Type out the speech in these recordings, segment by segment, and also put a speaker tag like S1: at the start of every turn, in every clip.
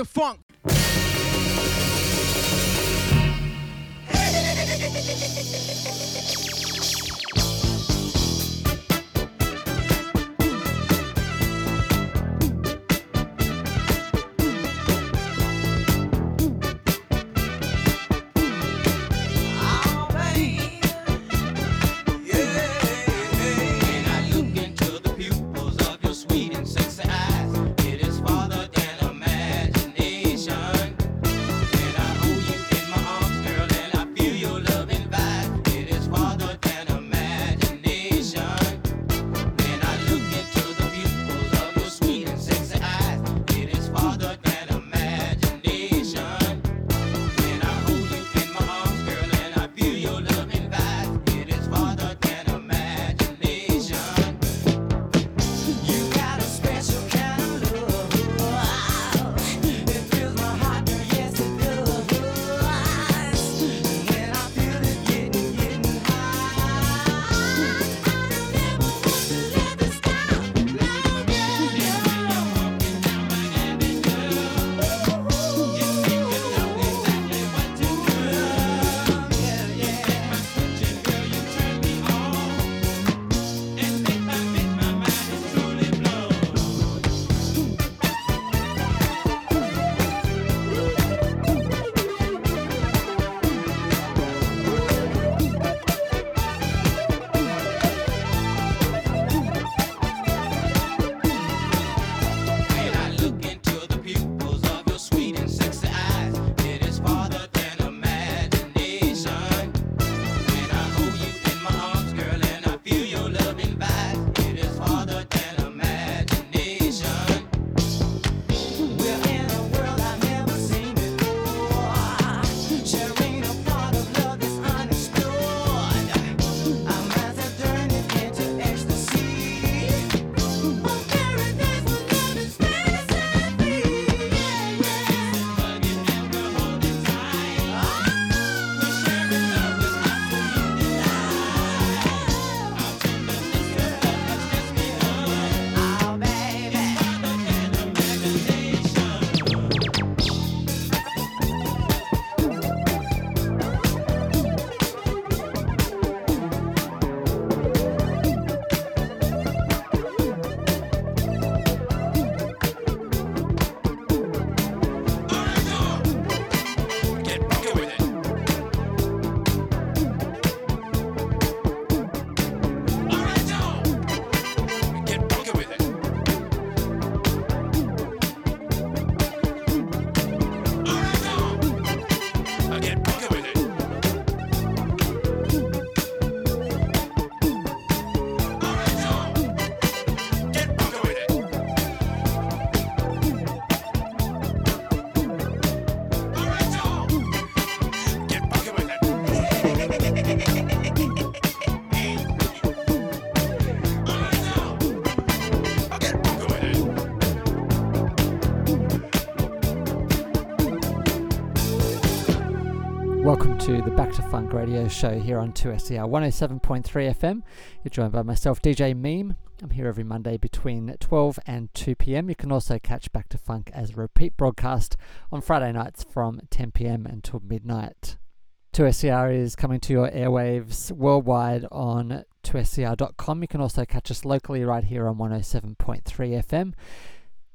S1: to funk.
S2: Welcome to the Back to Funk radio show here on 2SER 107.3 FM. You're joined by myself, DJ Meme. I'm here every Monday between 12 and 2 pm. You can also catch Back to Funk as a repeat broadcast on Friday nights from 10 pm until midnight. 2SER is coming to your airwaves worldwide on 2SER.com. You can also catch us locally right here on 107.3 FM.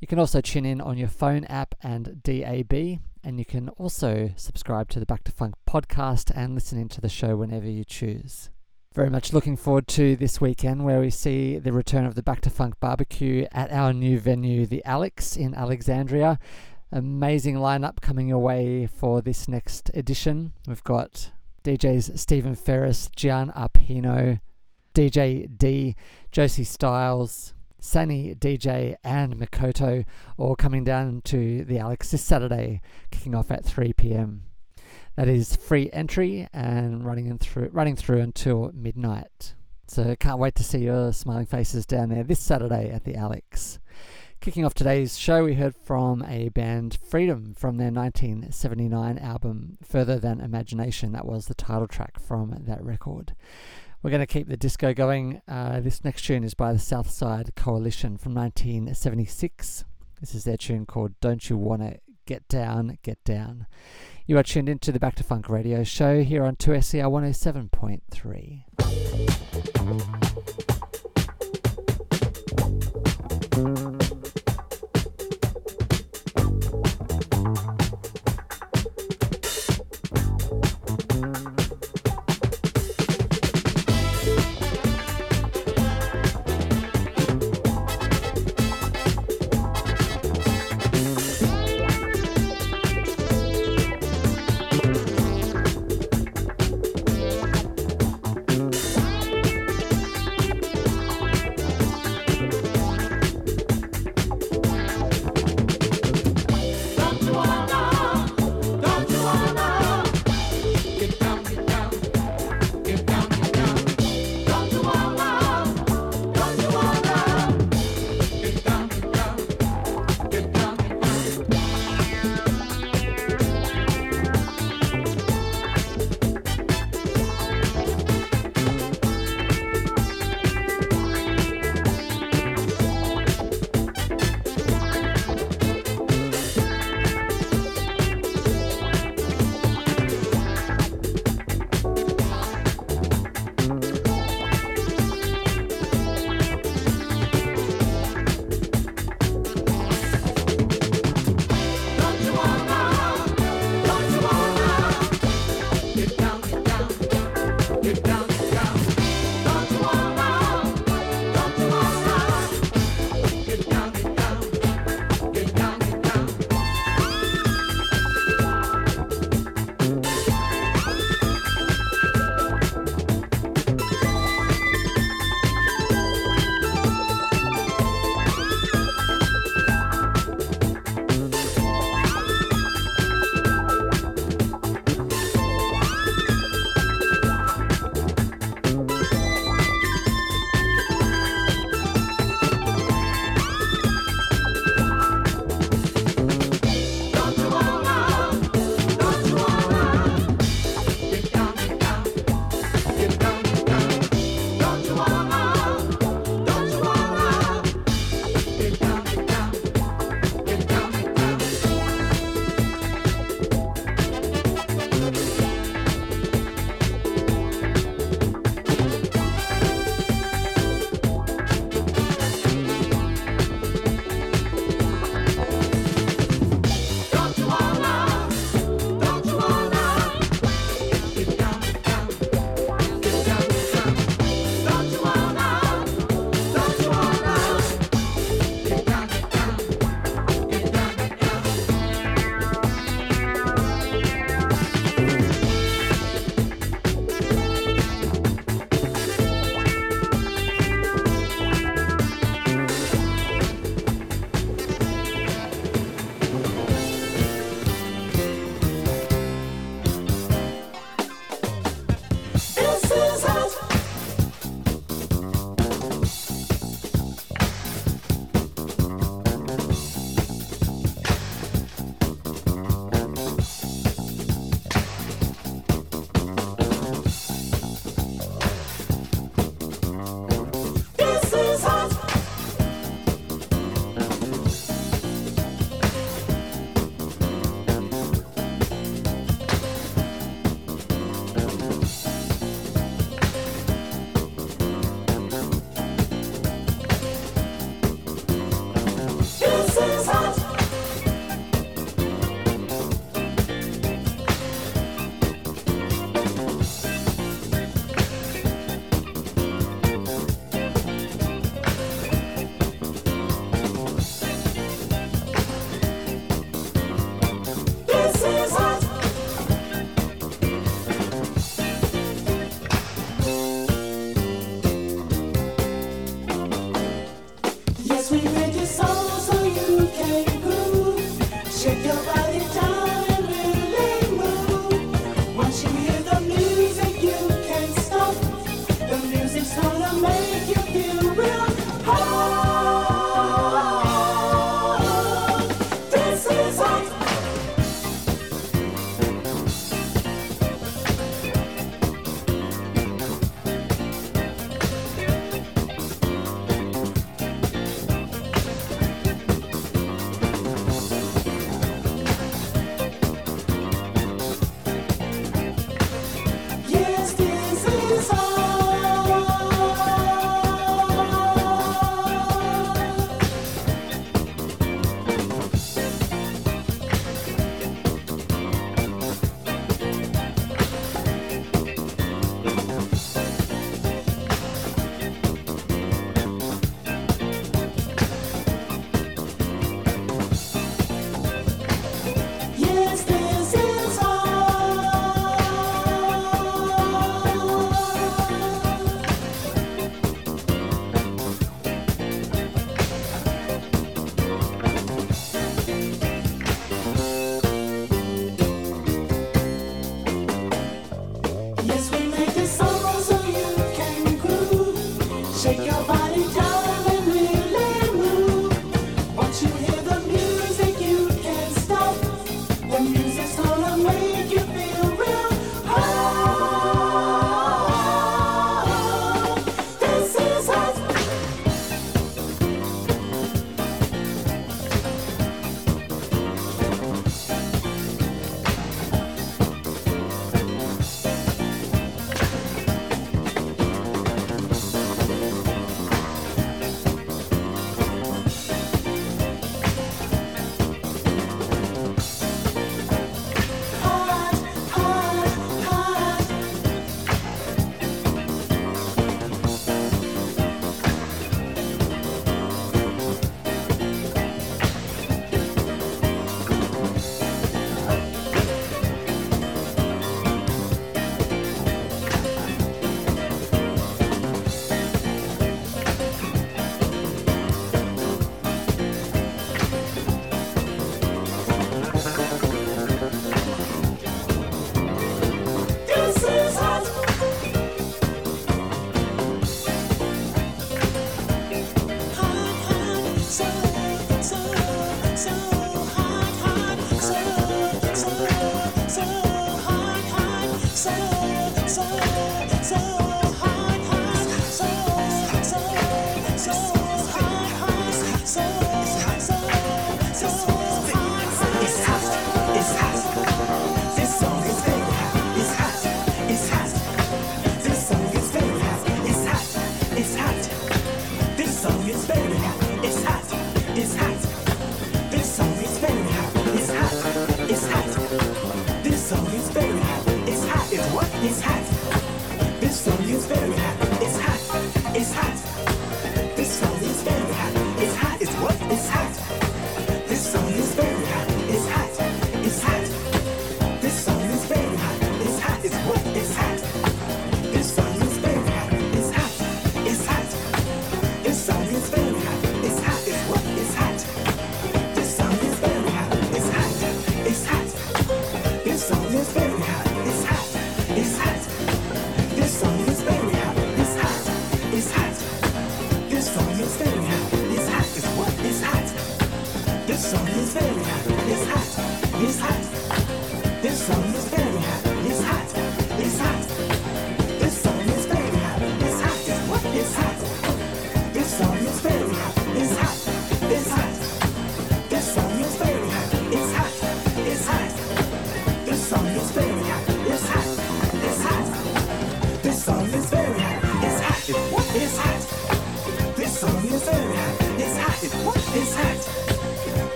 S2: You can also tune in on your phone app and DAB and you can also subscribe to the Back to Funk podcast and listen into the show whenever you choose. Very much looking forward to this weekend where we see the return of the Back to Funk barbecue at our new venue, the Alex in Alexandria. Amazing lineup coming your way for this next edition. We've got DJs Stephen Ferris, Gian Arpino, DJ D, Josie Styles, Sani, DJ, and Makoto all coming down to the Alex this Saturday, kicking off at 3 p.m. That is free entry and running through running through until midnight. So can't wait to see your smiling faces down there this Saturday at the Alex. Kicking off today's show, we heard from a band Freedom from their 1979 album Further Than Imagination. That was the title track from that record. We're going to keep the disco going. Uh, this next tune is by the Southside Coalition from 1976. This is their tune called Don't You Wanna Get Down, Get Down. You are tuned into the Back to Funk radio show here on 2SER 107.3.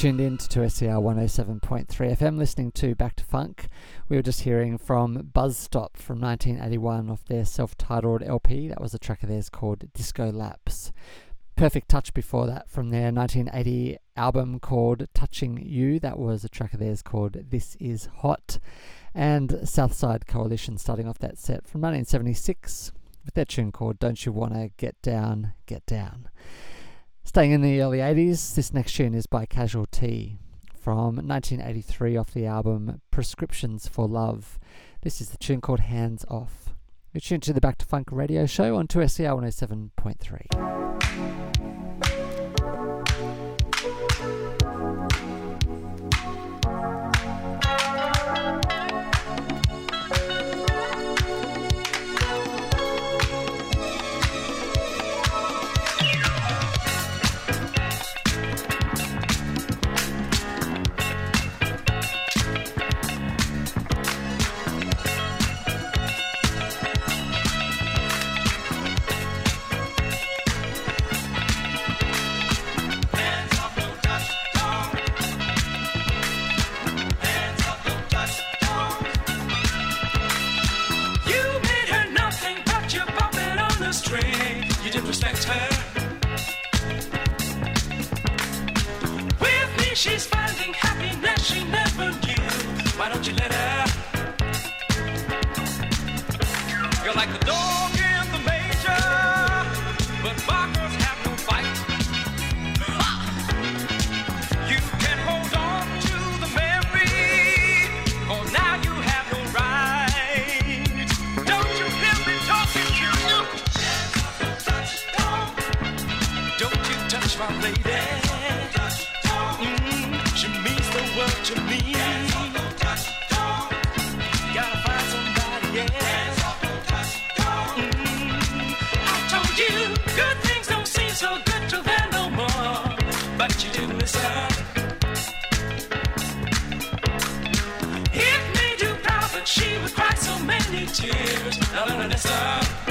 S2: tuned in to 2SER 107.3 FM, listening to Back to Funk. We were just hearing from Buzz Stop from 1981 off their self titled LP. That was a track of theirs called Disco Lapse. Perfect Touch before that from their 1980 album called Touching You. That was a track of theirs called This Is Hot. And Southside Coalition starting off that set from 1976
S3: with their tune called Don't You Wanna Get Down, Get Down. Staying in the early 80s, this next tune is by Casualty from 1983 off the album Prescriptions for Love. This is the tune called Hands Off. You're tuned to the Back to Funk radio show on 2SER 107.3.
S2: She's finding
S3: happiness she never knew. Why don't you let her? You're like a dog. tears, not on a.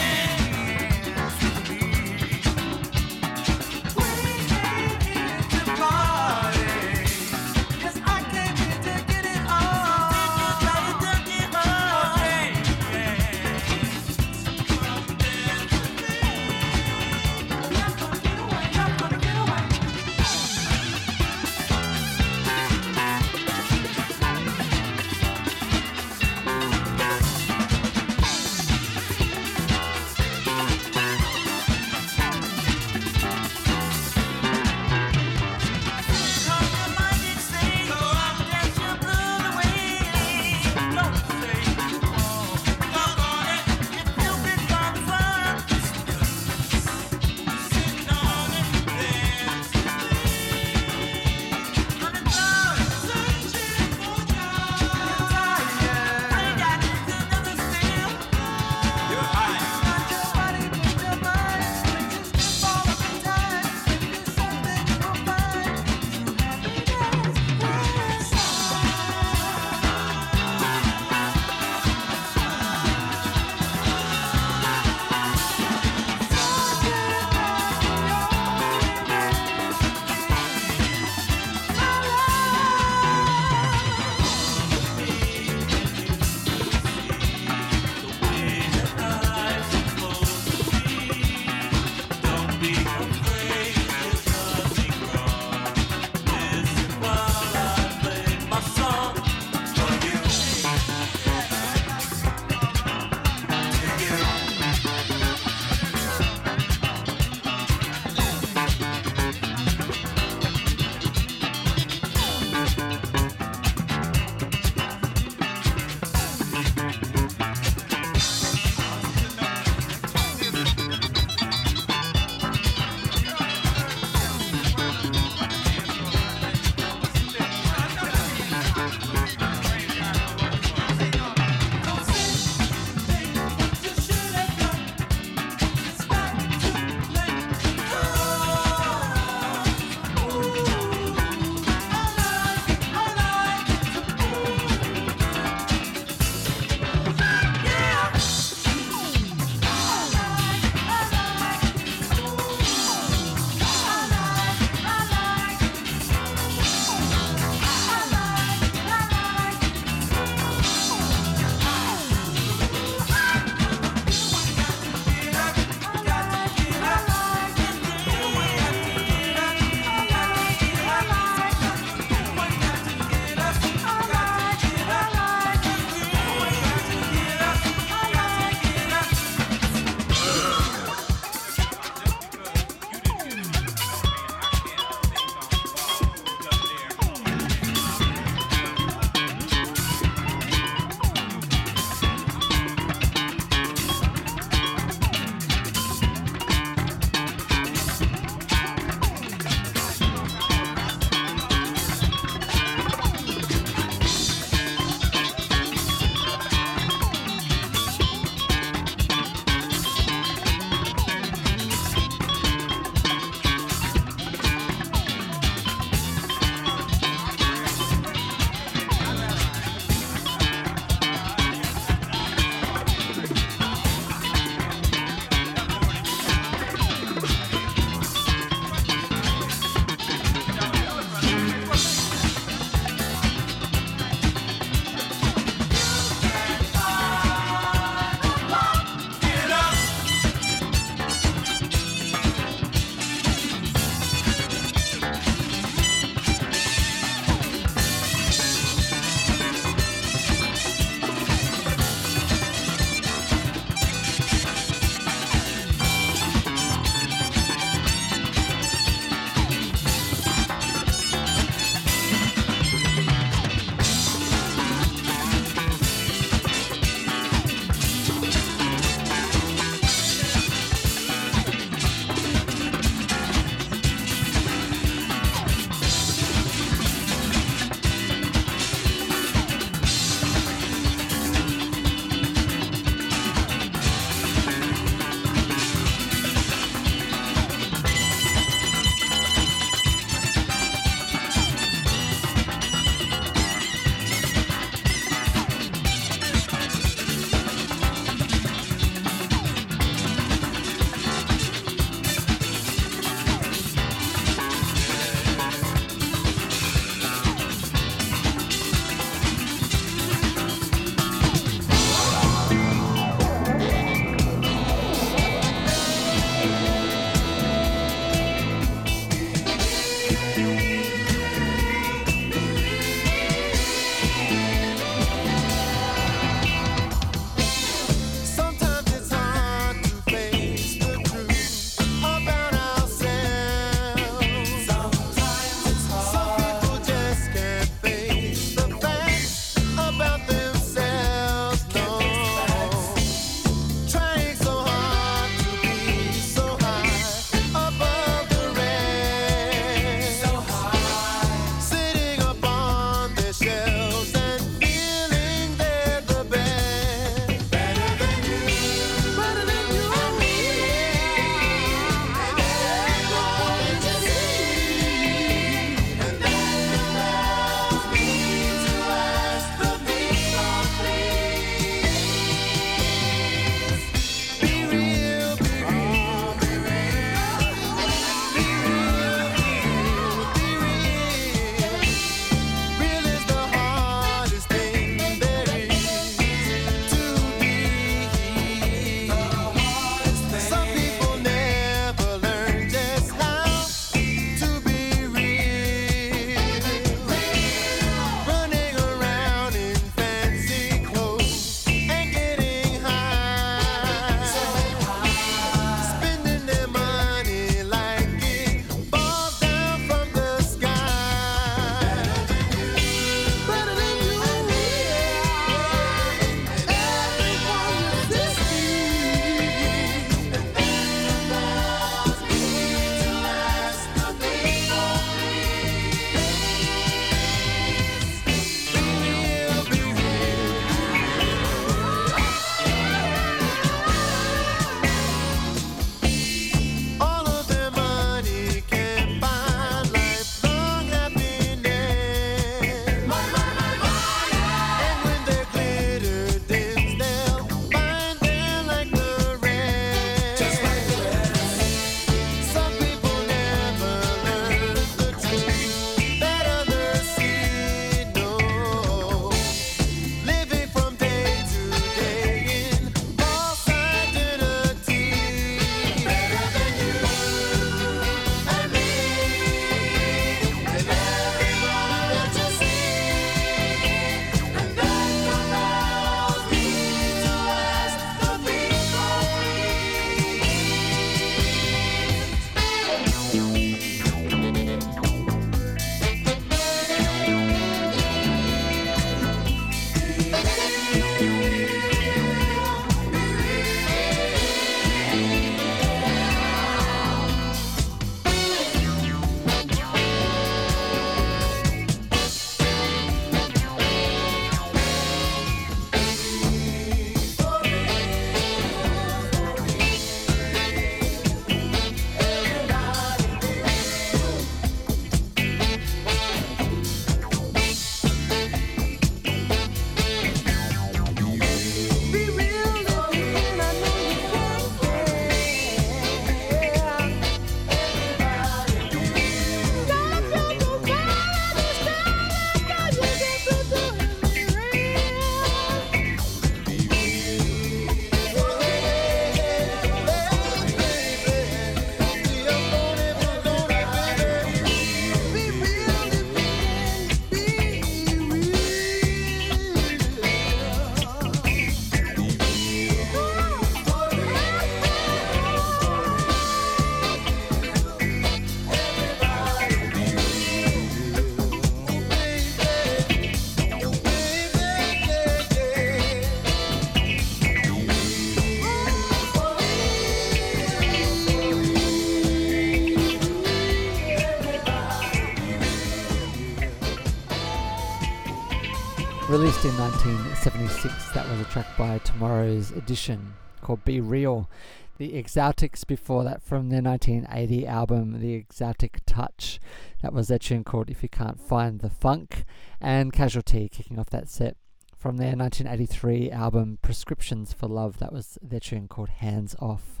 S2: 1976, that was a track by Tomorrow's Edition called Be Real. The Exotics before that from their 1980 album The Exotic Touch. That was their tune called If You Can't Find the Funk. And Casualty kicking off that set from their 1983 album Prescriptions for Love. That was their tune called Hands Off.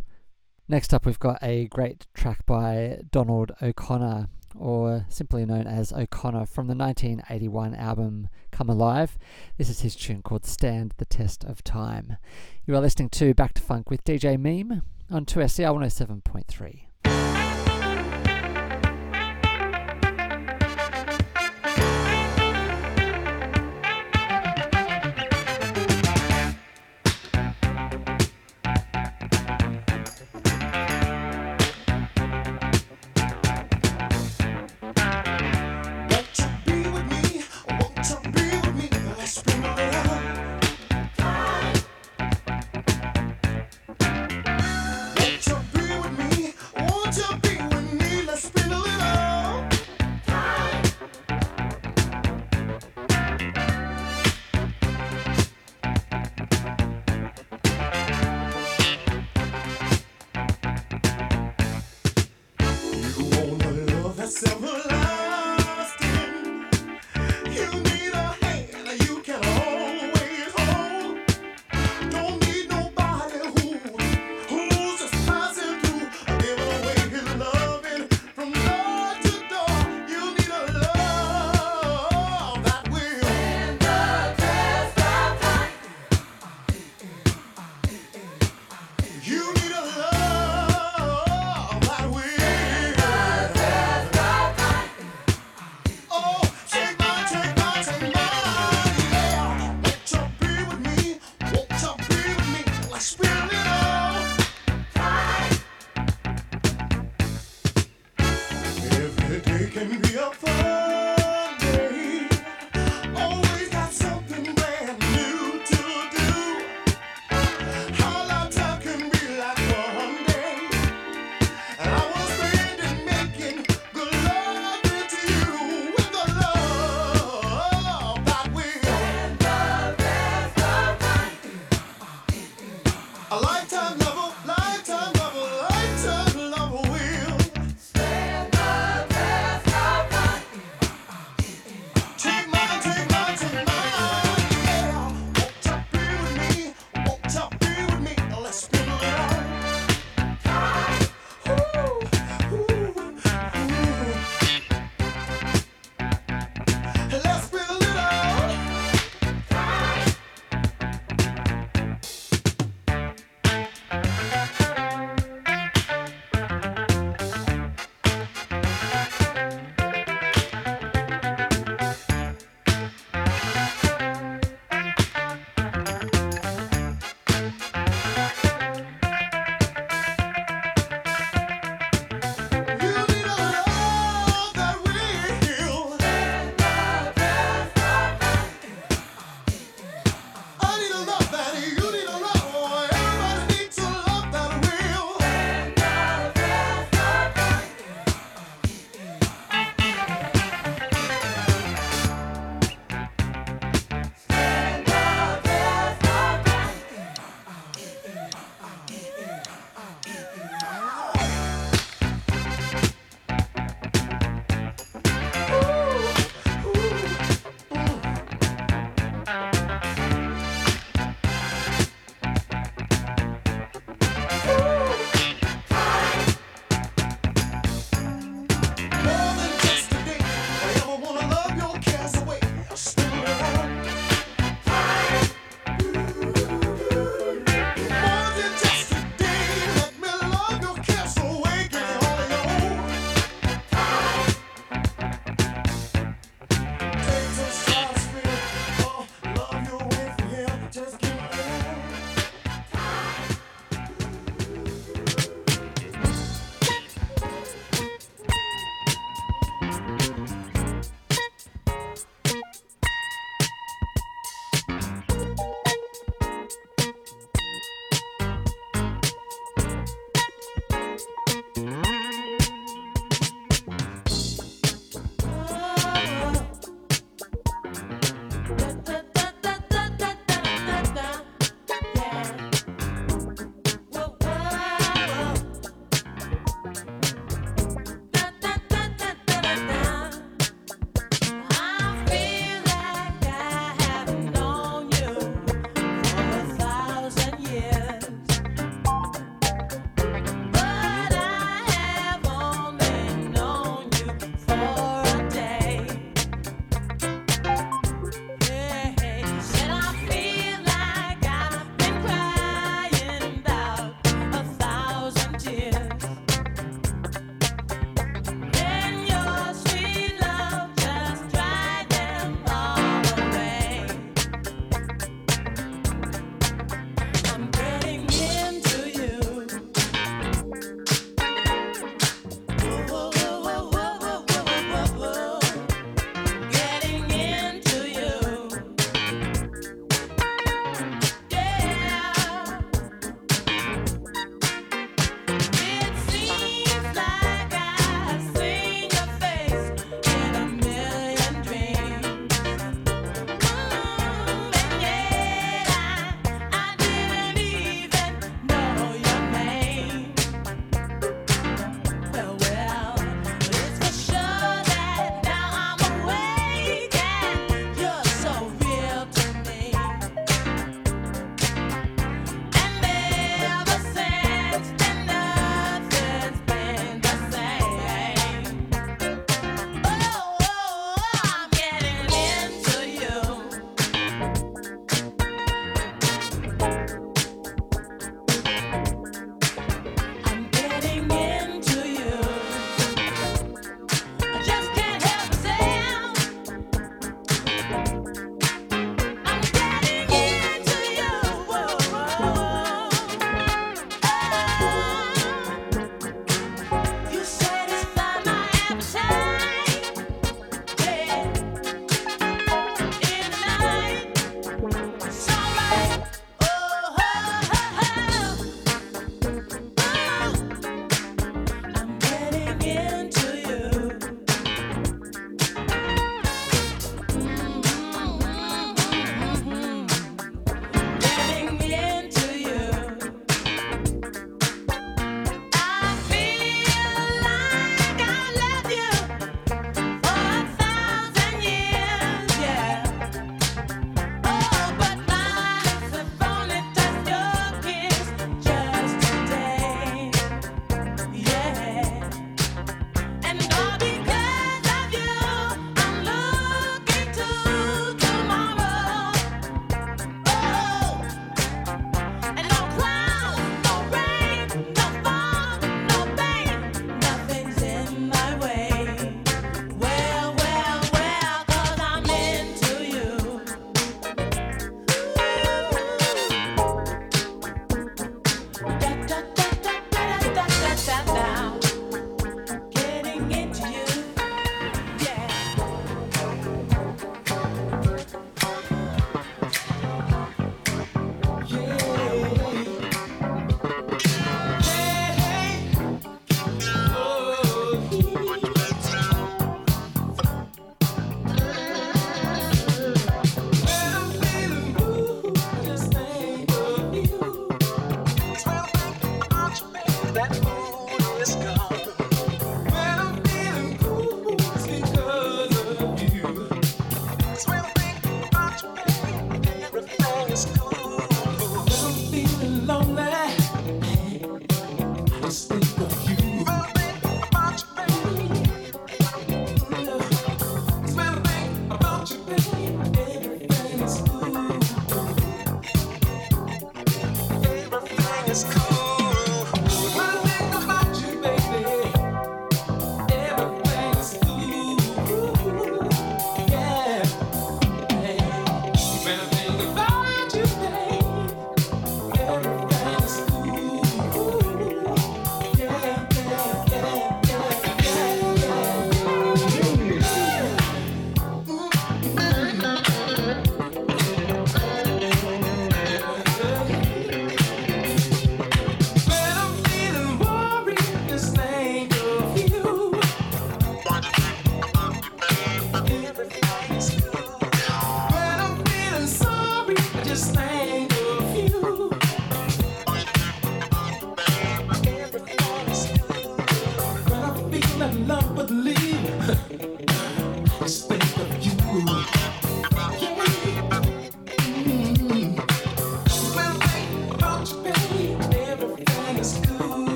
S2: Next up, we've got a great track by Donald O'Connor, or simply known as O'Connor, from the 1981 album Come Alive. This is his tune called Stand the Test of Time. You are listening to Back to Funk with DJ Meme on 2SER 107.3.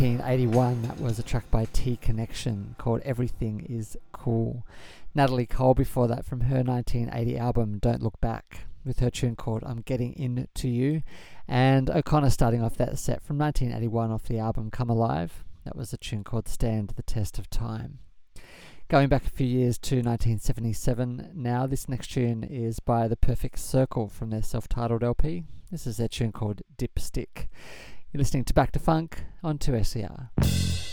S2: 1981, that was a track by T Connection called Everything Is Cool. Natalie Cole before that from her 1980 album Don't Look Back with her tune called I'm Getting Into You. And O'Connor starting off that set from 1981 off the album Come Alive. That was a tune called Stand the Test of Time. Going back a few years to 1977 now, this next tune is by The Perfect Circle from their self titled LP. This is their tune called Dipstick. You're listening to Back to Funk on 2SER.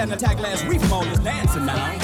S4: can attack last week all dancing now.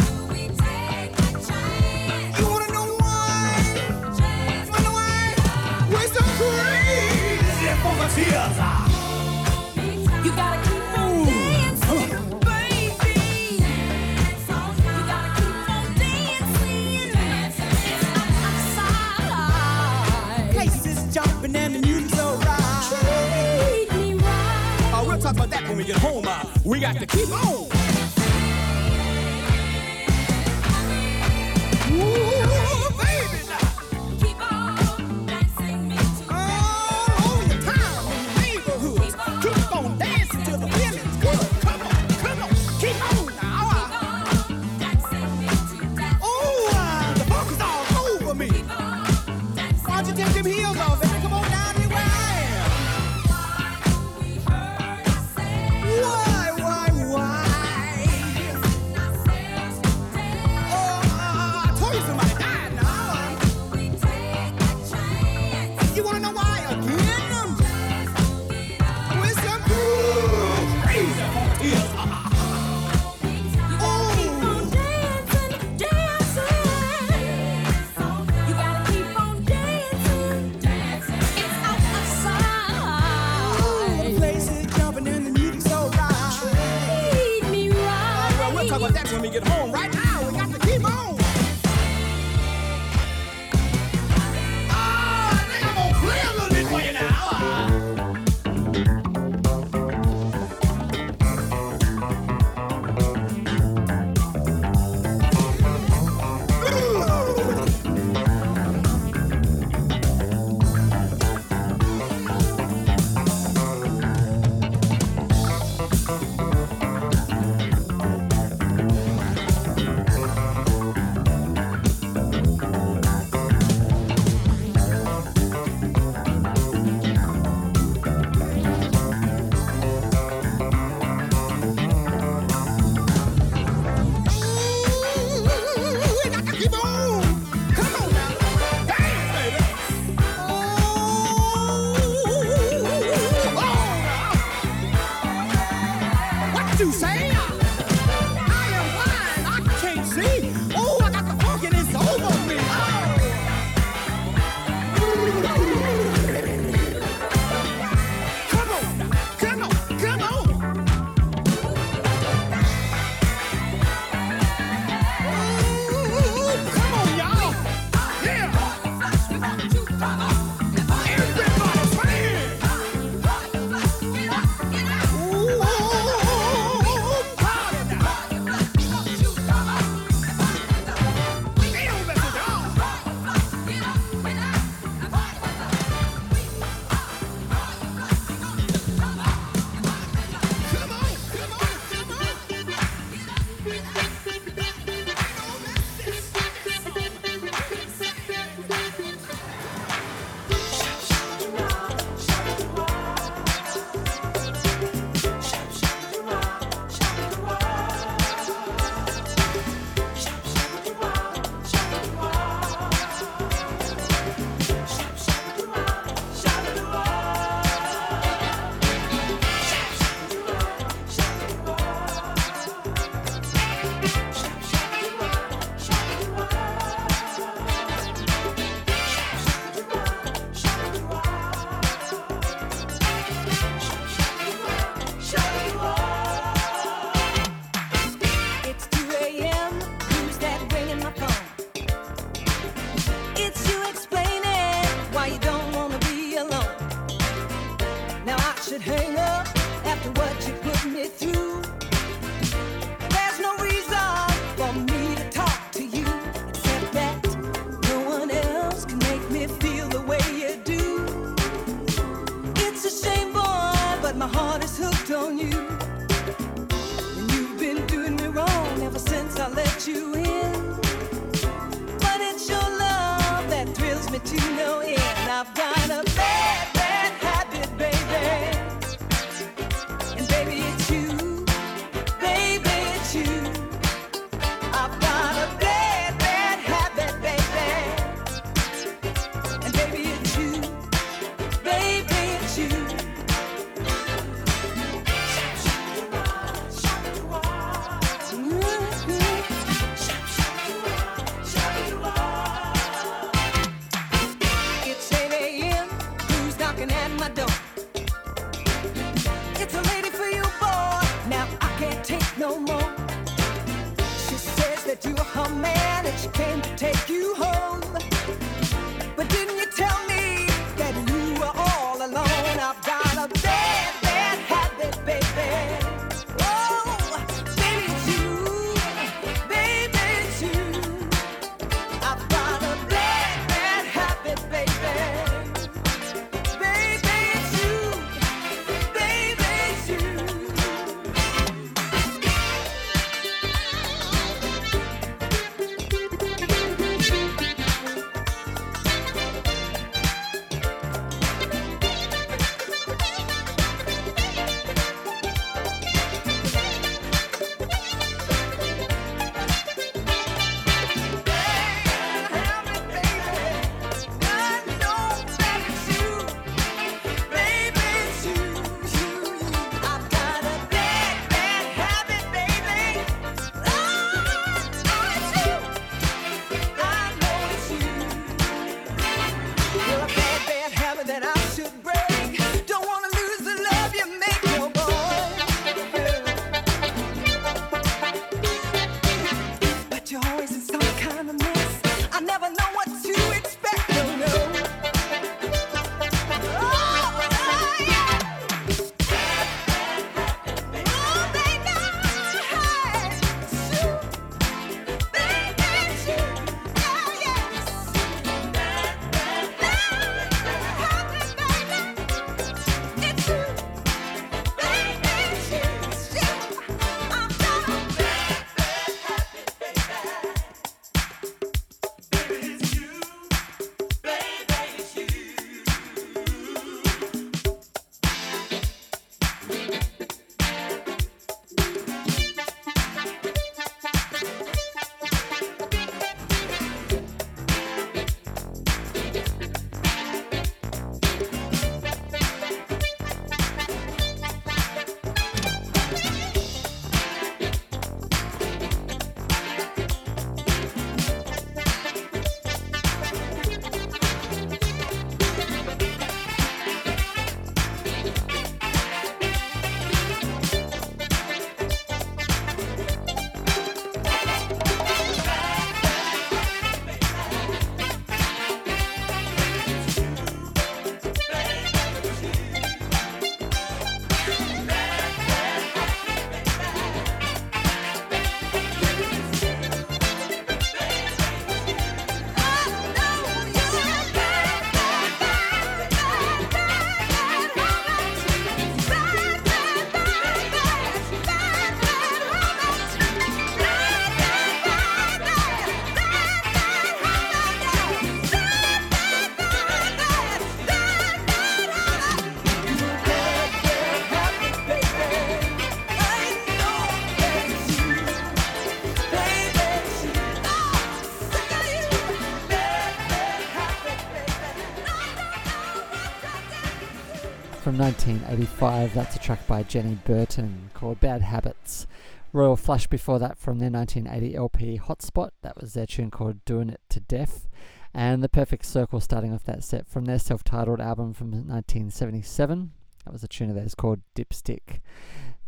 S2: From 1985, that's a track by Jenny Burton called Bad Habits. Royal Flush before that from their 1980 LP Hotspot, that was their tune called Doing It to Death. And The Perfect Circle starting off that set from their self titled album from 1977. That was a tune of theirs called Dipstick.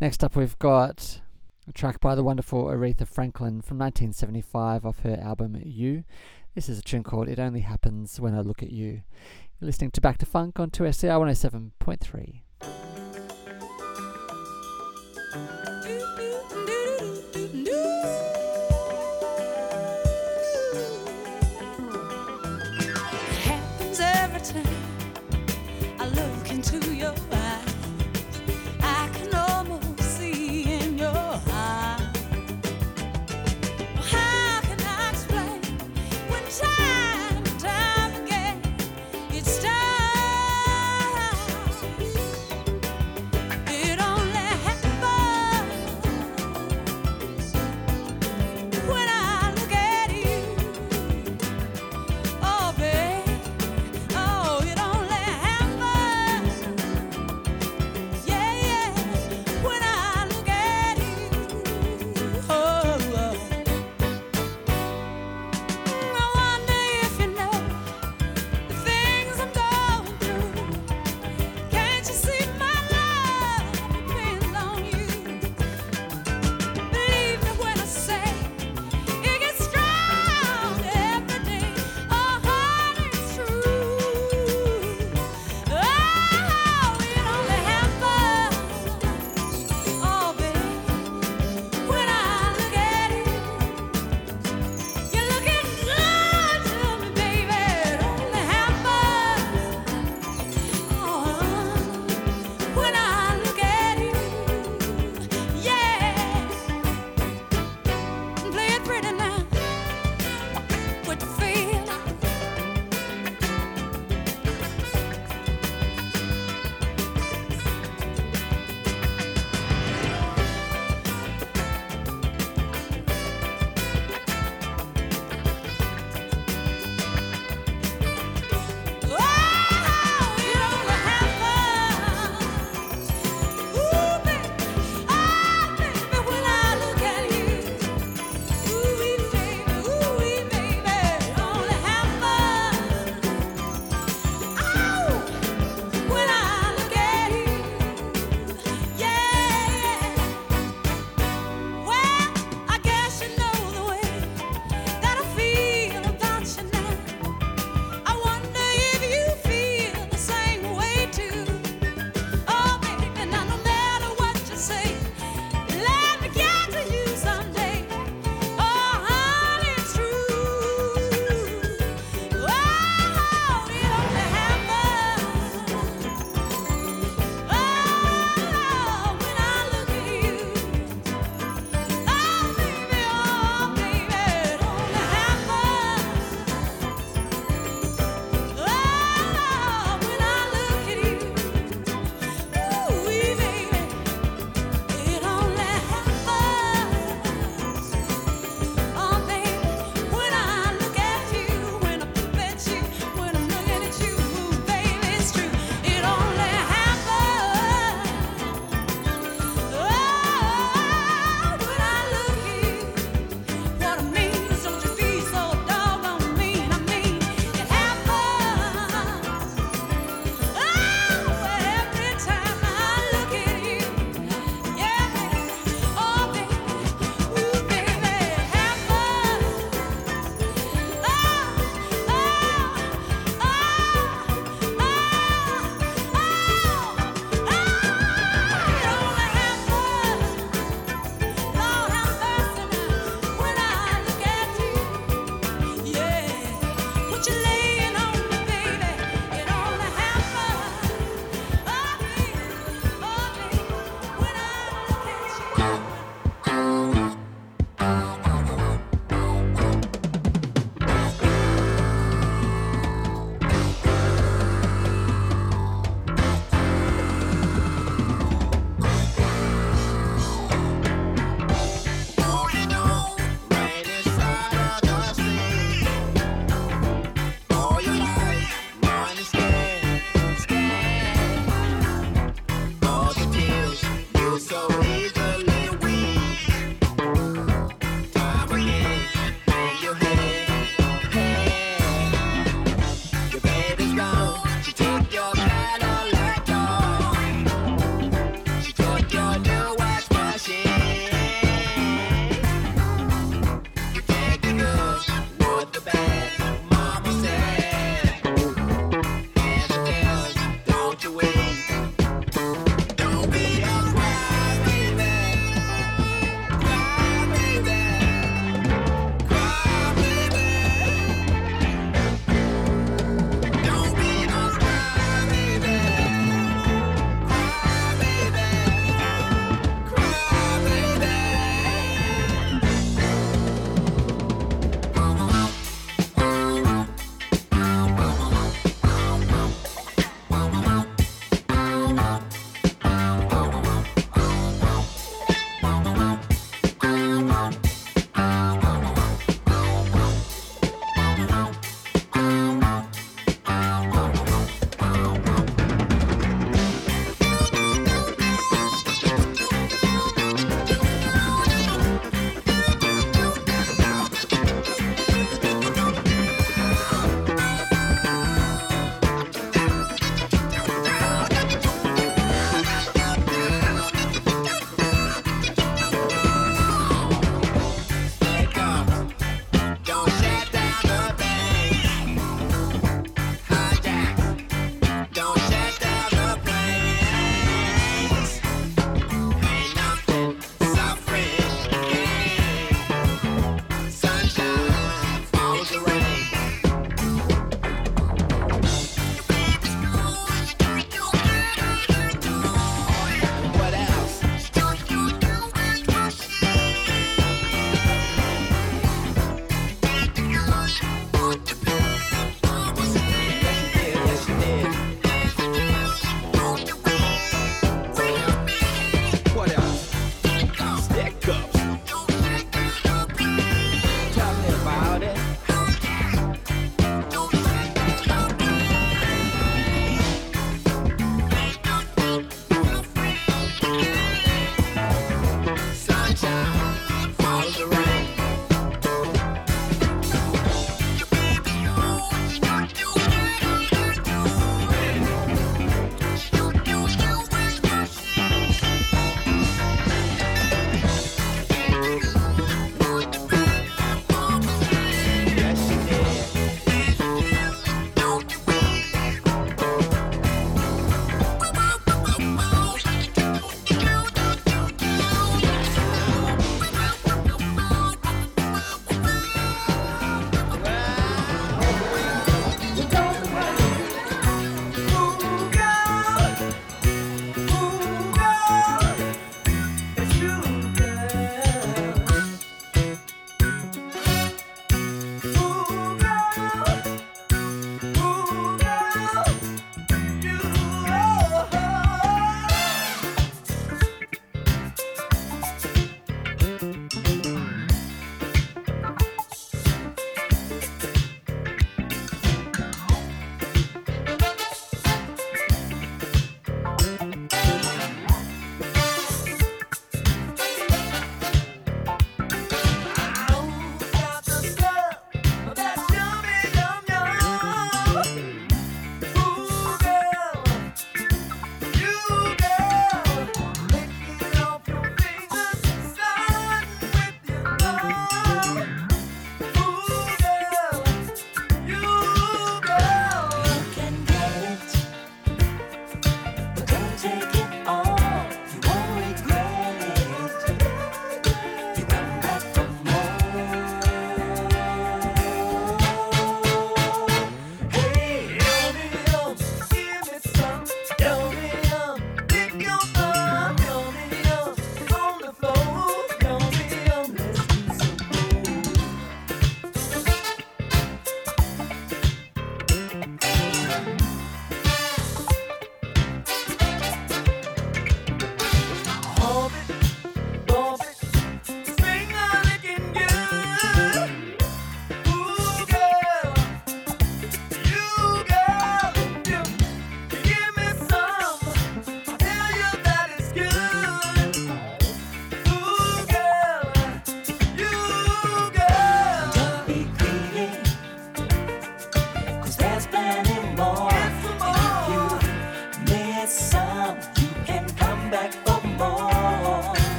S2: Next up, we've got a track by the wonderful Aretha Franklin from 1975 off her album You. This is a tune called It Only Happens When I Look at You. You're listening to Back to Funk on 2SER 107.3.
S5: happens every your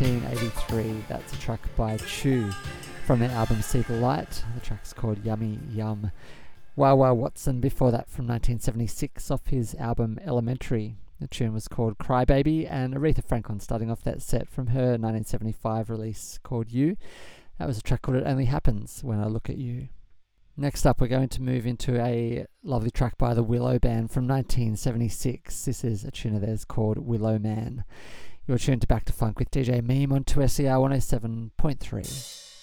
S2: 1983. That's a track by Chew from their album See the Light. The track's called Yummy Yum. Wah Wah Watson before that from 1976 off his album Elementary. The tune was called Crybaby, and Aretha Franklin starting off that set from her 1975 release called You. That was a track called It Only Happens When I Look at You. Next up, we're going to move into a lovely track by the Willow Band from 1976. This is a tune of theirs called Willow Man. You're tuned to Back to Funk with DJ Meme on 2SER 107.3.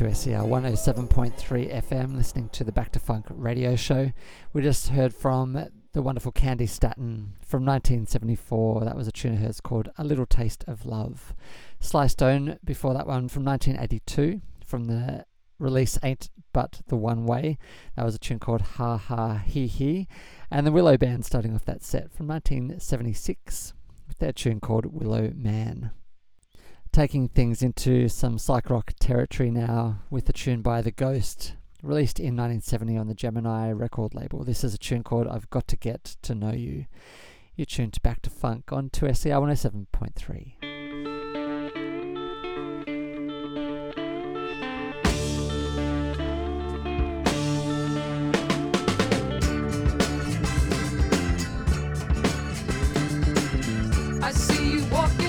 S2: into 2SER 107.3 FM, listening to the Back to Funk radio show. We just heard from the wonderful Candi Staton from 1974. That was a tune of hers called A Little Taste of Love. Sly Stone before that one from 1982 from the release Ain't But the One Way. That was a tune called Ha Ha He He. And the Willow Band starting off that set from 1976 with their tune called Willow Man taking things into some psych rock territory now with a tune by The Ghost, released in 1970 on the Gemini record label. This is a tune called I've Got to Get to Know You. You're tuned to Back to Funk on 2SER 107.3.
S4: I see you walking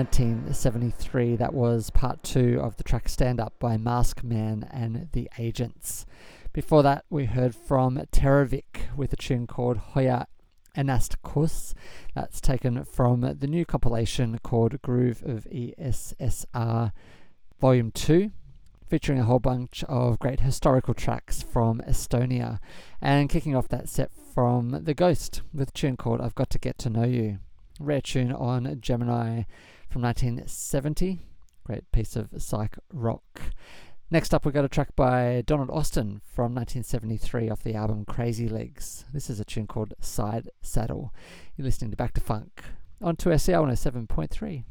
S2: 1973. That was part two of the track Stand Up by Mask Man and the Agents. Before that, we heard from Terravik with a tune called Hoya Anastakos. That's taken from the new compilation called Groove of ESSR Volume 2 featuring a whole bunch of great historical tracks from Estonia. And kicking off that set from The Ghost with a tune called I've Got to Get to Know You. Rare tune on Gemini from 1970. Great piece of psych rock. Next up, we got a track by Donald Austin from 1973 off the album Crazy Legs. This is a tune called Side Saddle. You're listening to Back to Funk on 2SER 107.3.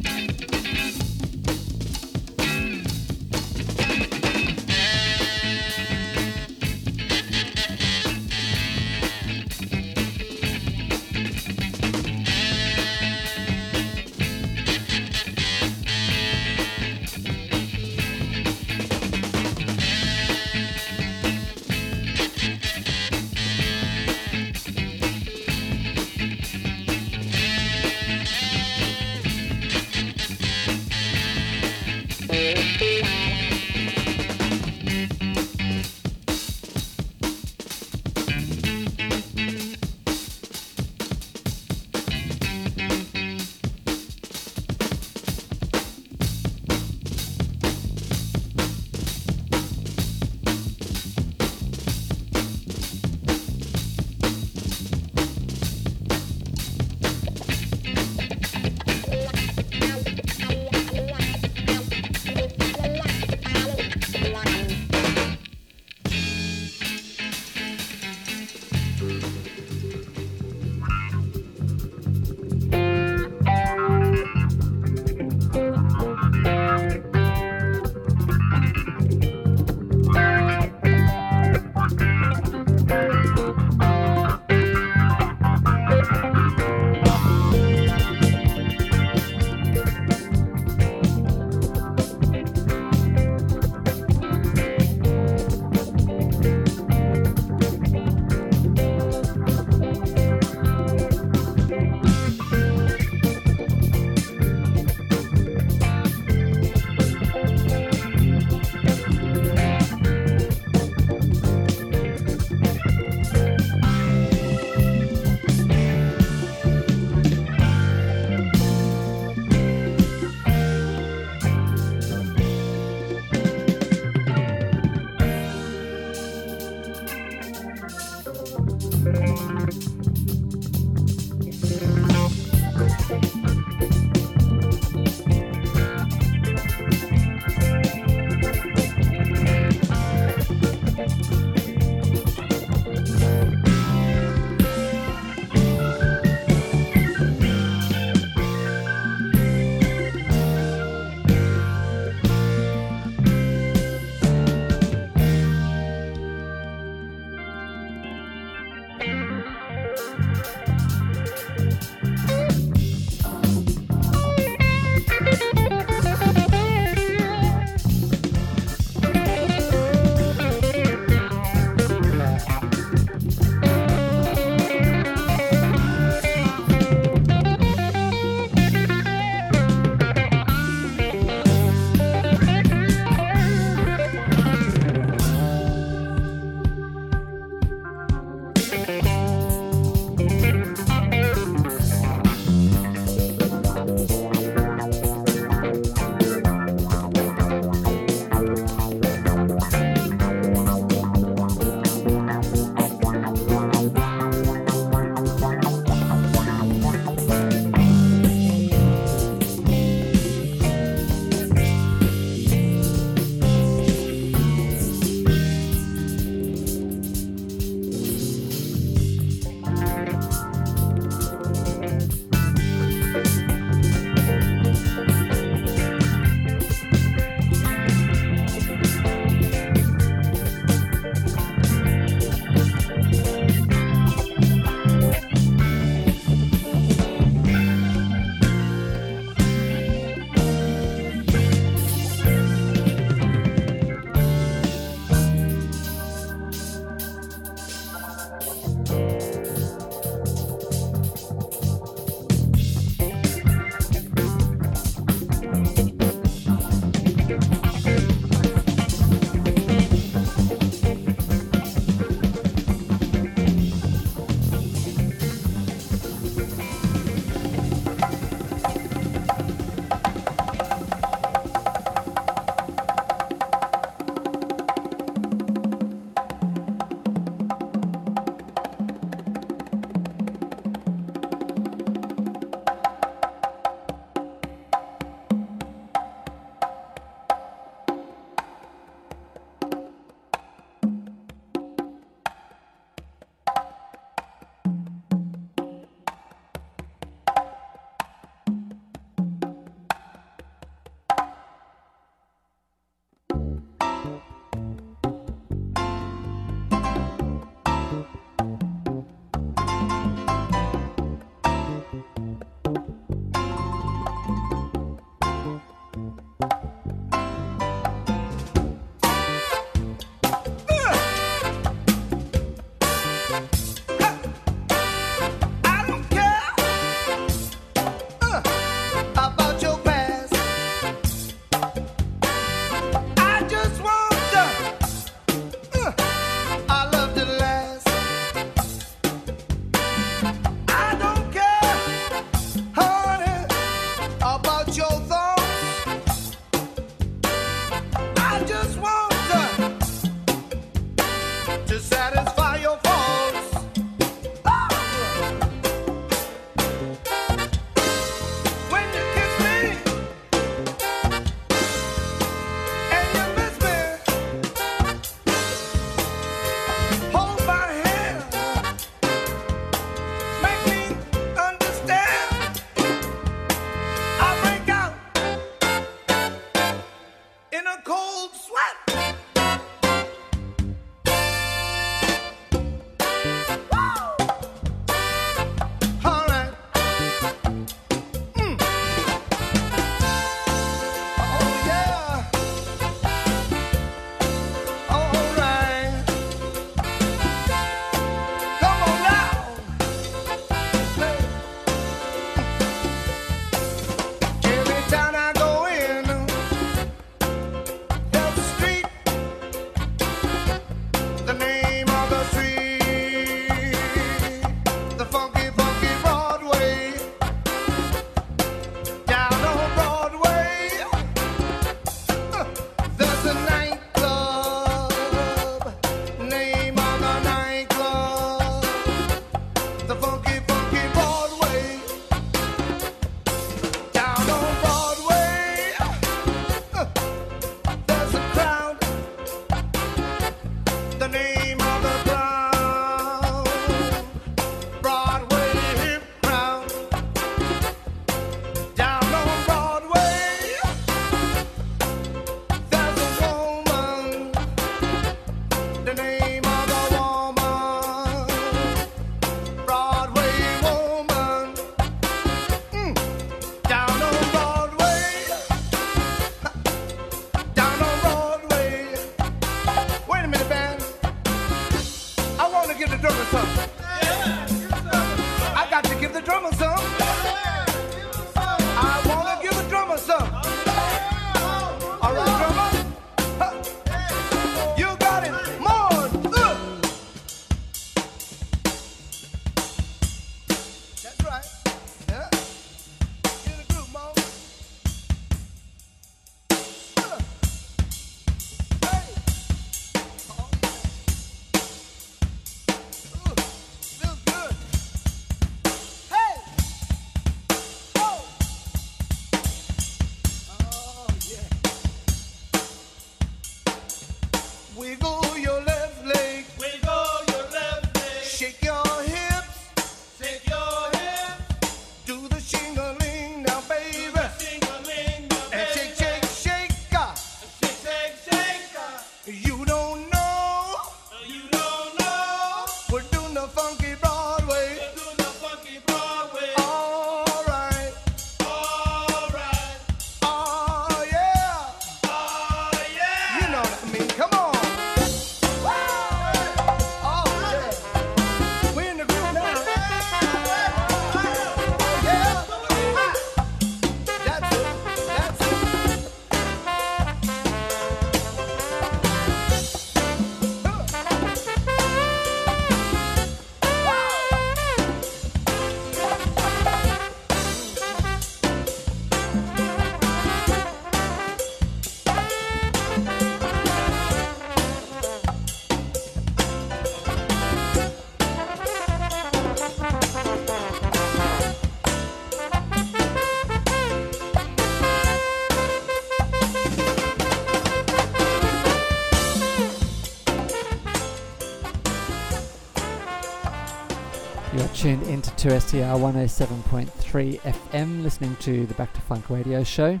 S2: into 2SER 107.3 FM, listening to the Back to Funk radio show.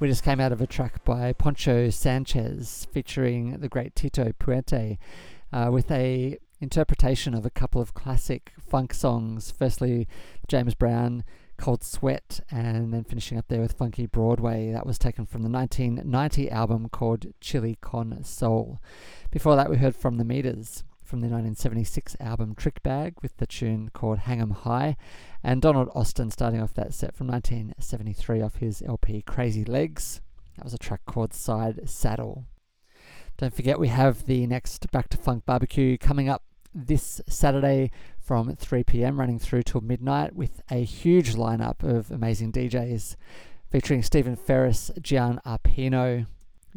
S2: We just came out of a track by Poncho Sanchez featuring the great Tito Puente uh, with a interpretation of a couple of classic funk songs. Firstly, James Brown, Cold Sweat, and then finishing up there with Funky Broadway. That was taken from the 1990 album called Chile Con Soul. Before that, we heard from the Meters from the 1976 album Trick Bag with the tune called Hang 'em High, and Donald Austin starting off that set from 1973 off his LP Crazy Legs. That was a track called Side Saddle. Don't forget, we have the next Back to Funk barbecue coming up this Saturday from 3 pm, running through till midnight with a huge lineup of amazing DJs featuring Stephen Ferris, Gian Arpino,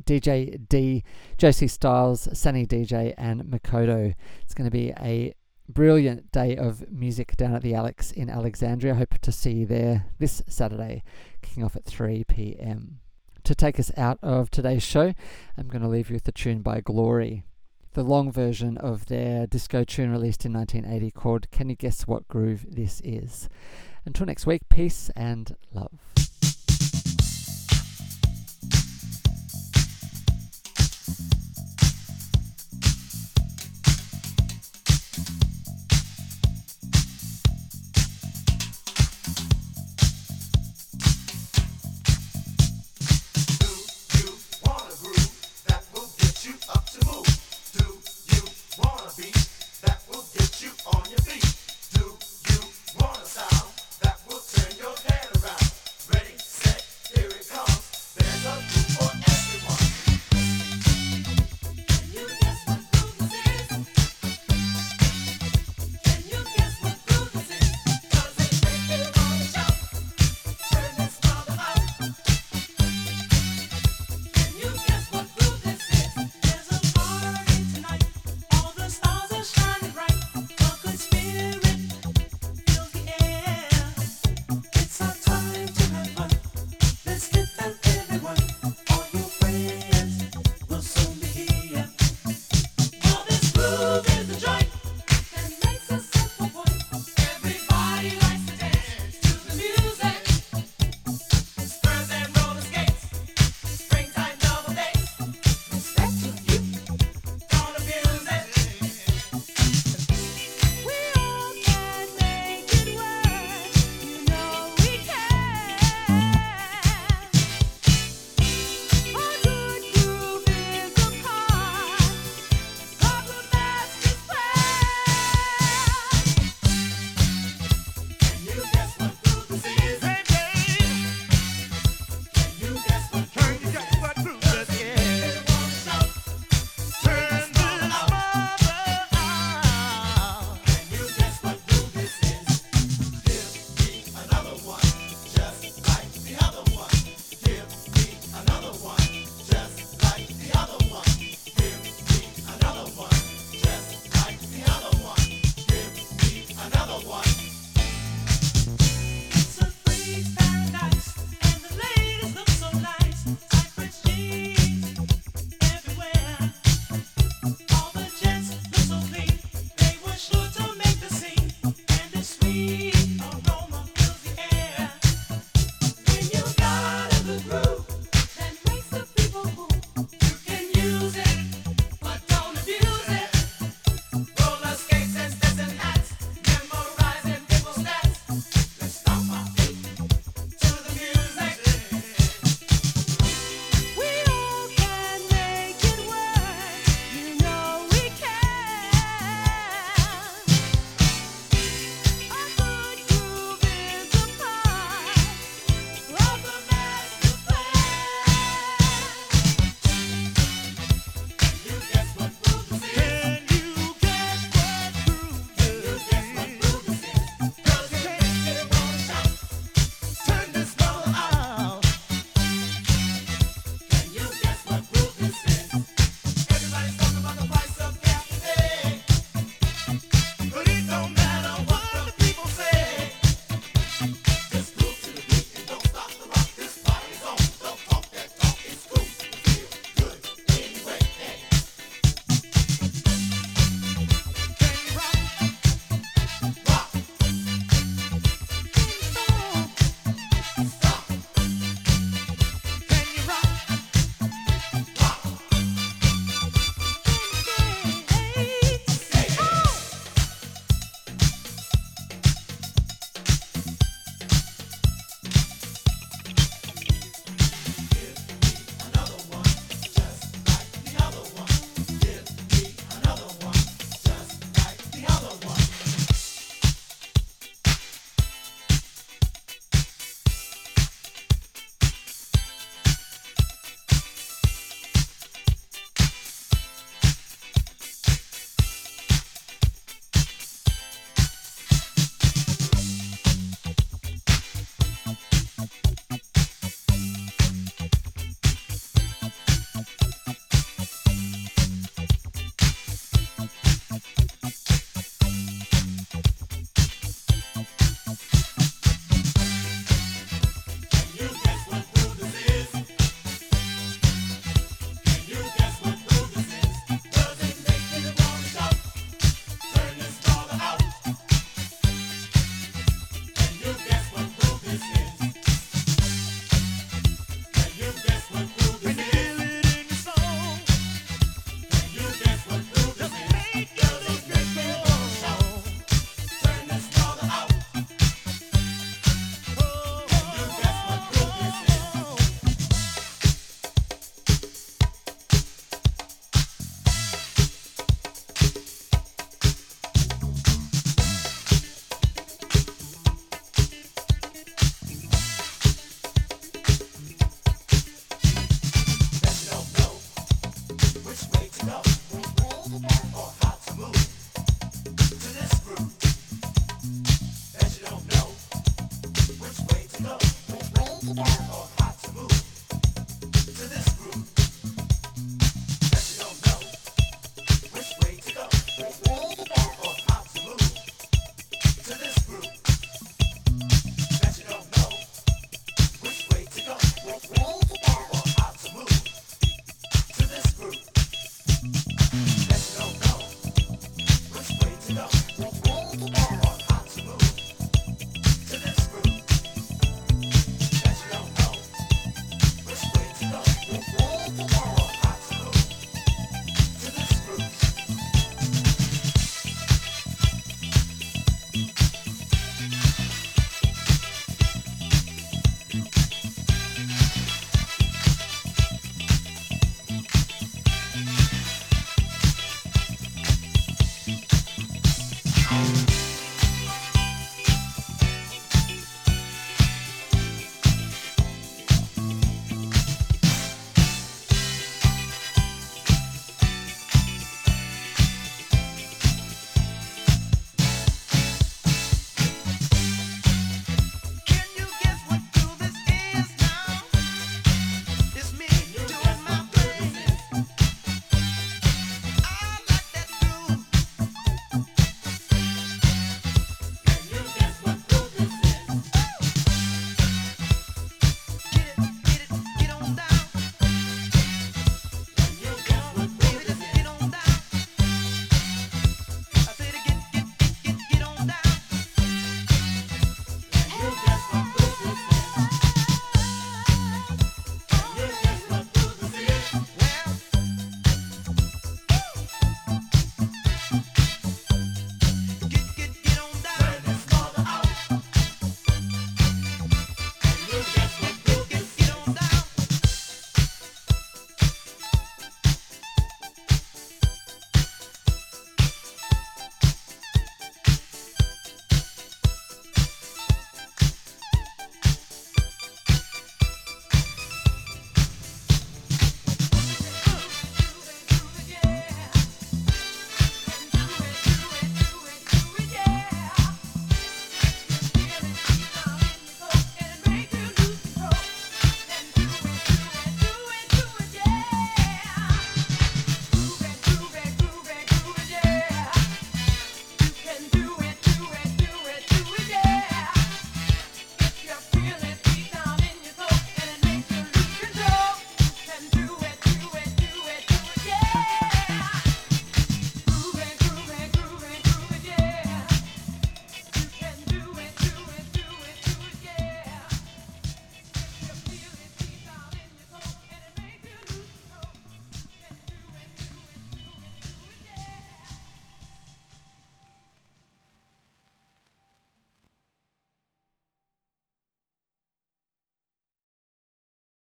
S2: DJ D, Josie Styles, Sunny DJ, and Makoto. It's going to be a brilliant day of music down at the Alex in Alexandria. I hope to see you there this Saturday, kicking off at 3 pm. To take us out of today's show, I'm going to leave you with a tune by Glory, the long version of their disco tune released in 1980 called Can You Guess What Groove This Is? Until next week, peace and love.